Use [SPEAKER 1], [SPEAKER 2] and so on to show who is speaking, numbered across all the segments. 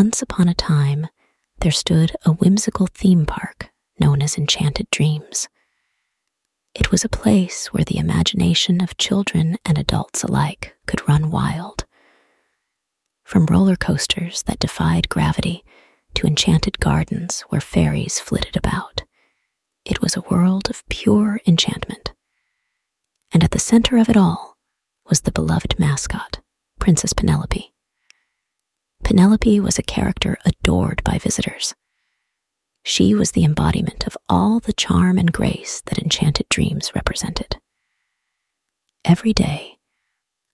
[SPEAKER 1] once upon a time, there stood a whimsical theme park known as Enchanted Dreams. It was a place where the imagination of children and adults alike could run wild. From roller coasters that defied gravity to enchanted gardens where fairies flitted about, it was a world of pure enchantment. And at the center of it all was the beloved mascot, Princess Penelope. Penelope was a character adored by visitors. She was the embodiment of all the charm and grace that enchanted dreams represented. Every day,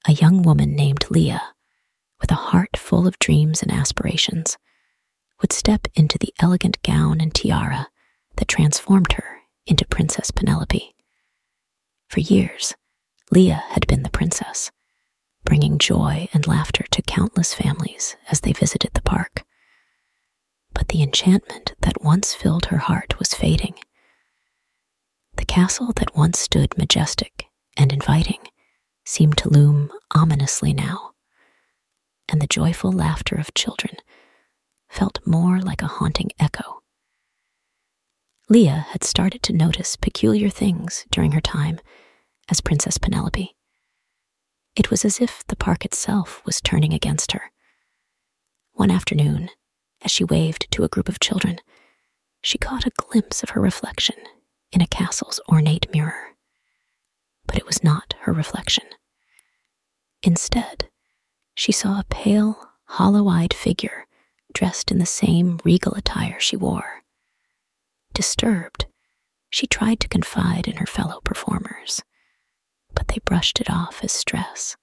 [SPEAKER 1] a young woman named Lia, with a heart full of dreams and aspirations, would step into the elegant gown and tiara that transformed her into Princess Penelope. For years, Lia had been the princess, bringing joy and laughter to countless families as they visited the park. But the enchantment that once filled her heart was fading. The castle that once stood majestic and inviting seemed to loom ominously now, and the joyful laughter of children felt more like a haunting echo. Lia had started to notice peculiar things during her time as Princess Penelope. It was as if the park itself was turning against her. One afternoon, as she waved to a group of children, she caught a glimpse of her reflection in a castle's ornate mirror. But it was not her reflection. Instead, she saw a pale, hollow eyed figure dressed in the same regal attire she wore. Disturbed, she tried to confide in her fellow performers but they brushed it off as stress.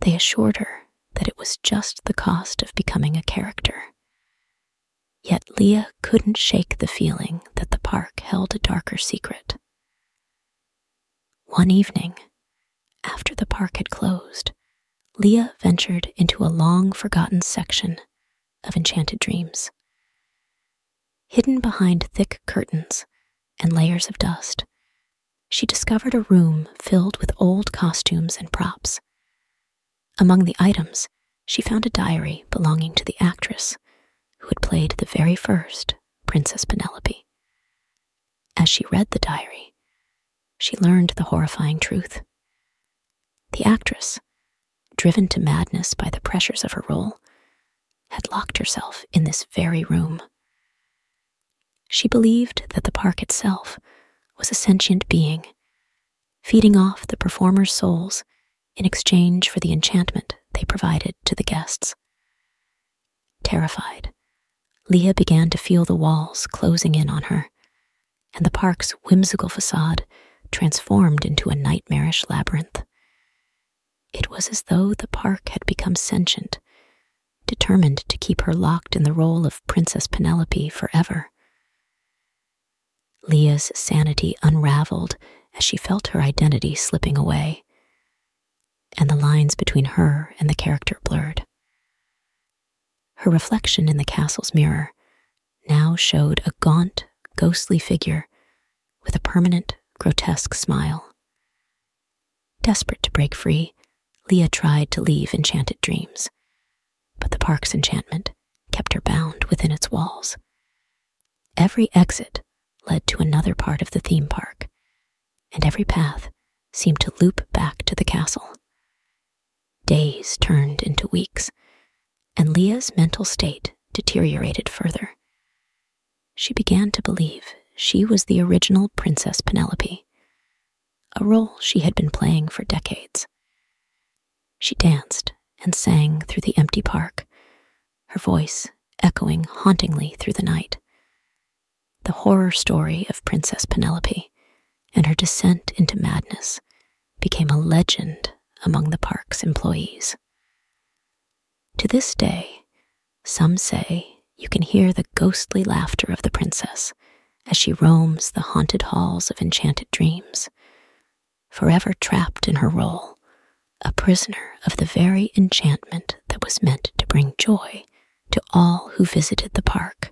[SPEAKER 1] They assured her that it was just the cost of becoming a character. Yet Lia couldn't shake the feeling that the park held a darker secret. One evening, after the park had closed, Lia ventured into a long forgotten section of Enchanted Dreams. Hidden behind thick curtains and layers of dust, she discovered a room filled with old costumes and props. Among the items, she found a diary belonging to the actress who had played the very first Princess Penelope. As she read the diary, she learned the horrifying truth. The actress, driven to madness by the pressures of her role, had locked herself in this very room. She believed that the park itself was a sentient being, feeding off the performers' souls in exchange for the enchantment they provided to the guests. Terrified, Lia began to feel the walls closing in on her, and the park's whimsical facade transformed into a nightmarish labyrinth. It was as though the park had become sentient, determined to keep her locked in the role of Princess Penelope forever. Lia's sanity unraveled as she felt her identity slipping away, and the lines between her and the character blurred. Her reflection in the castle's mirror now showed a gaunt, ghostly figure with a permanent, grotesque smile. Desperate to break free, Lia tried to leave Enchanted Dreams, but the park's enchantment kept her bound within its walls. Every exit led to another part of the theme park, and every path seemed to loop back to the castle. Days turned into weeks, and Lia's mental state deteriorated further. She began to believe she was the original Princess Penelope, a role she had been playing for decades. She danced and sang through the empty park, her voice echoing hauntingly through the night the horror story of Princess Penelope and her descent into madness became a legend among the park's employees. To this day, some say you can hear the ghostly laughter of the princess as she roams the haunted halls of enchanted dreams, forever trapped in her role, a prisoner of the very enchantment that was meant to bring joy to all who visited the park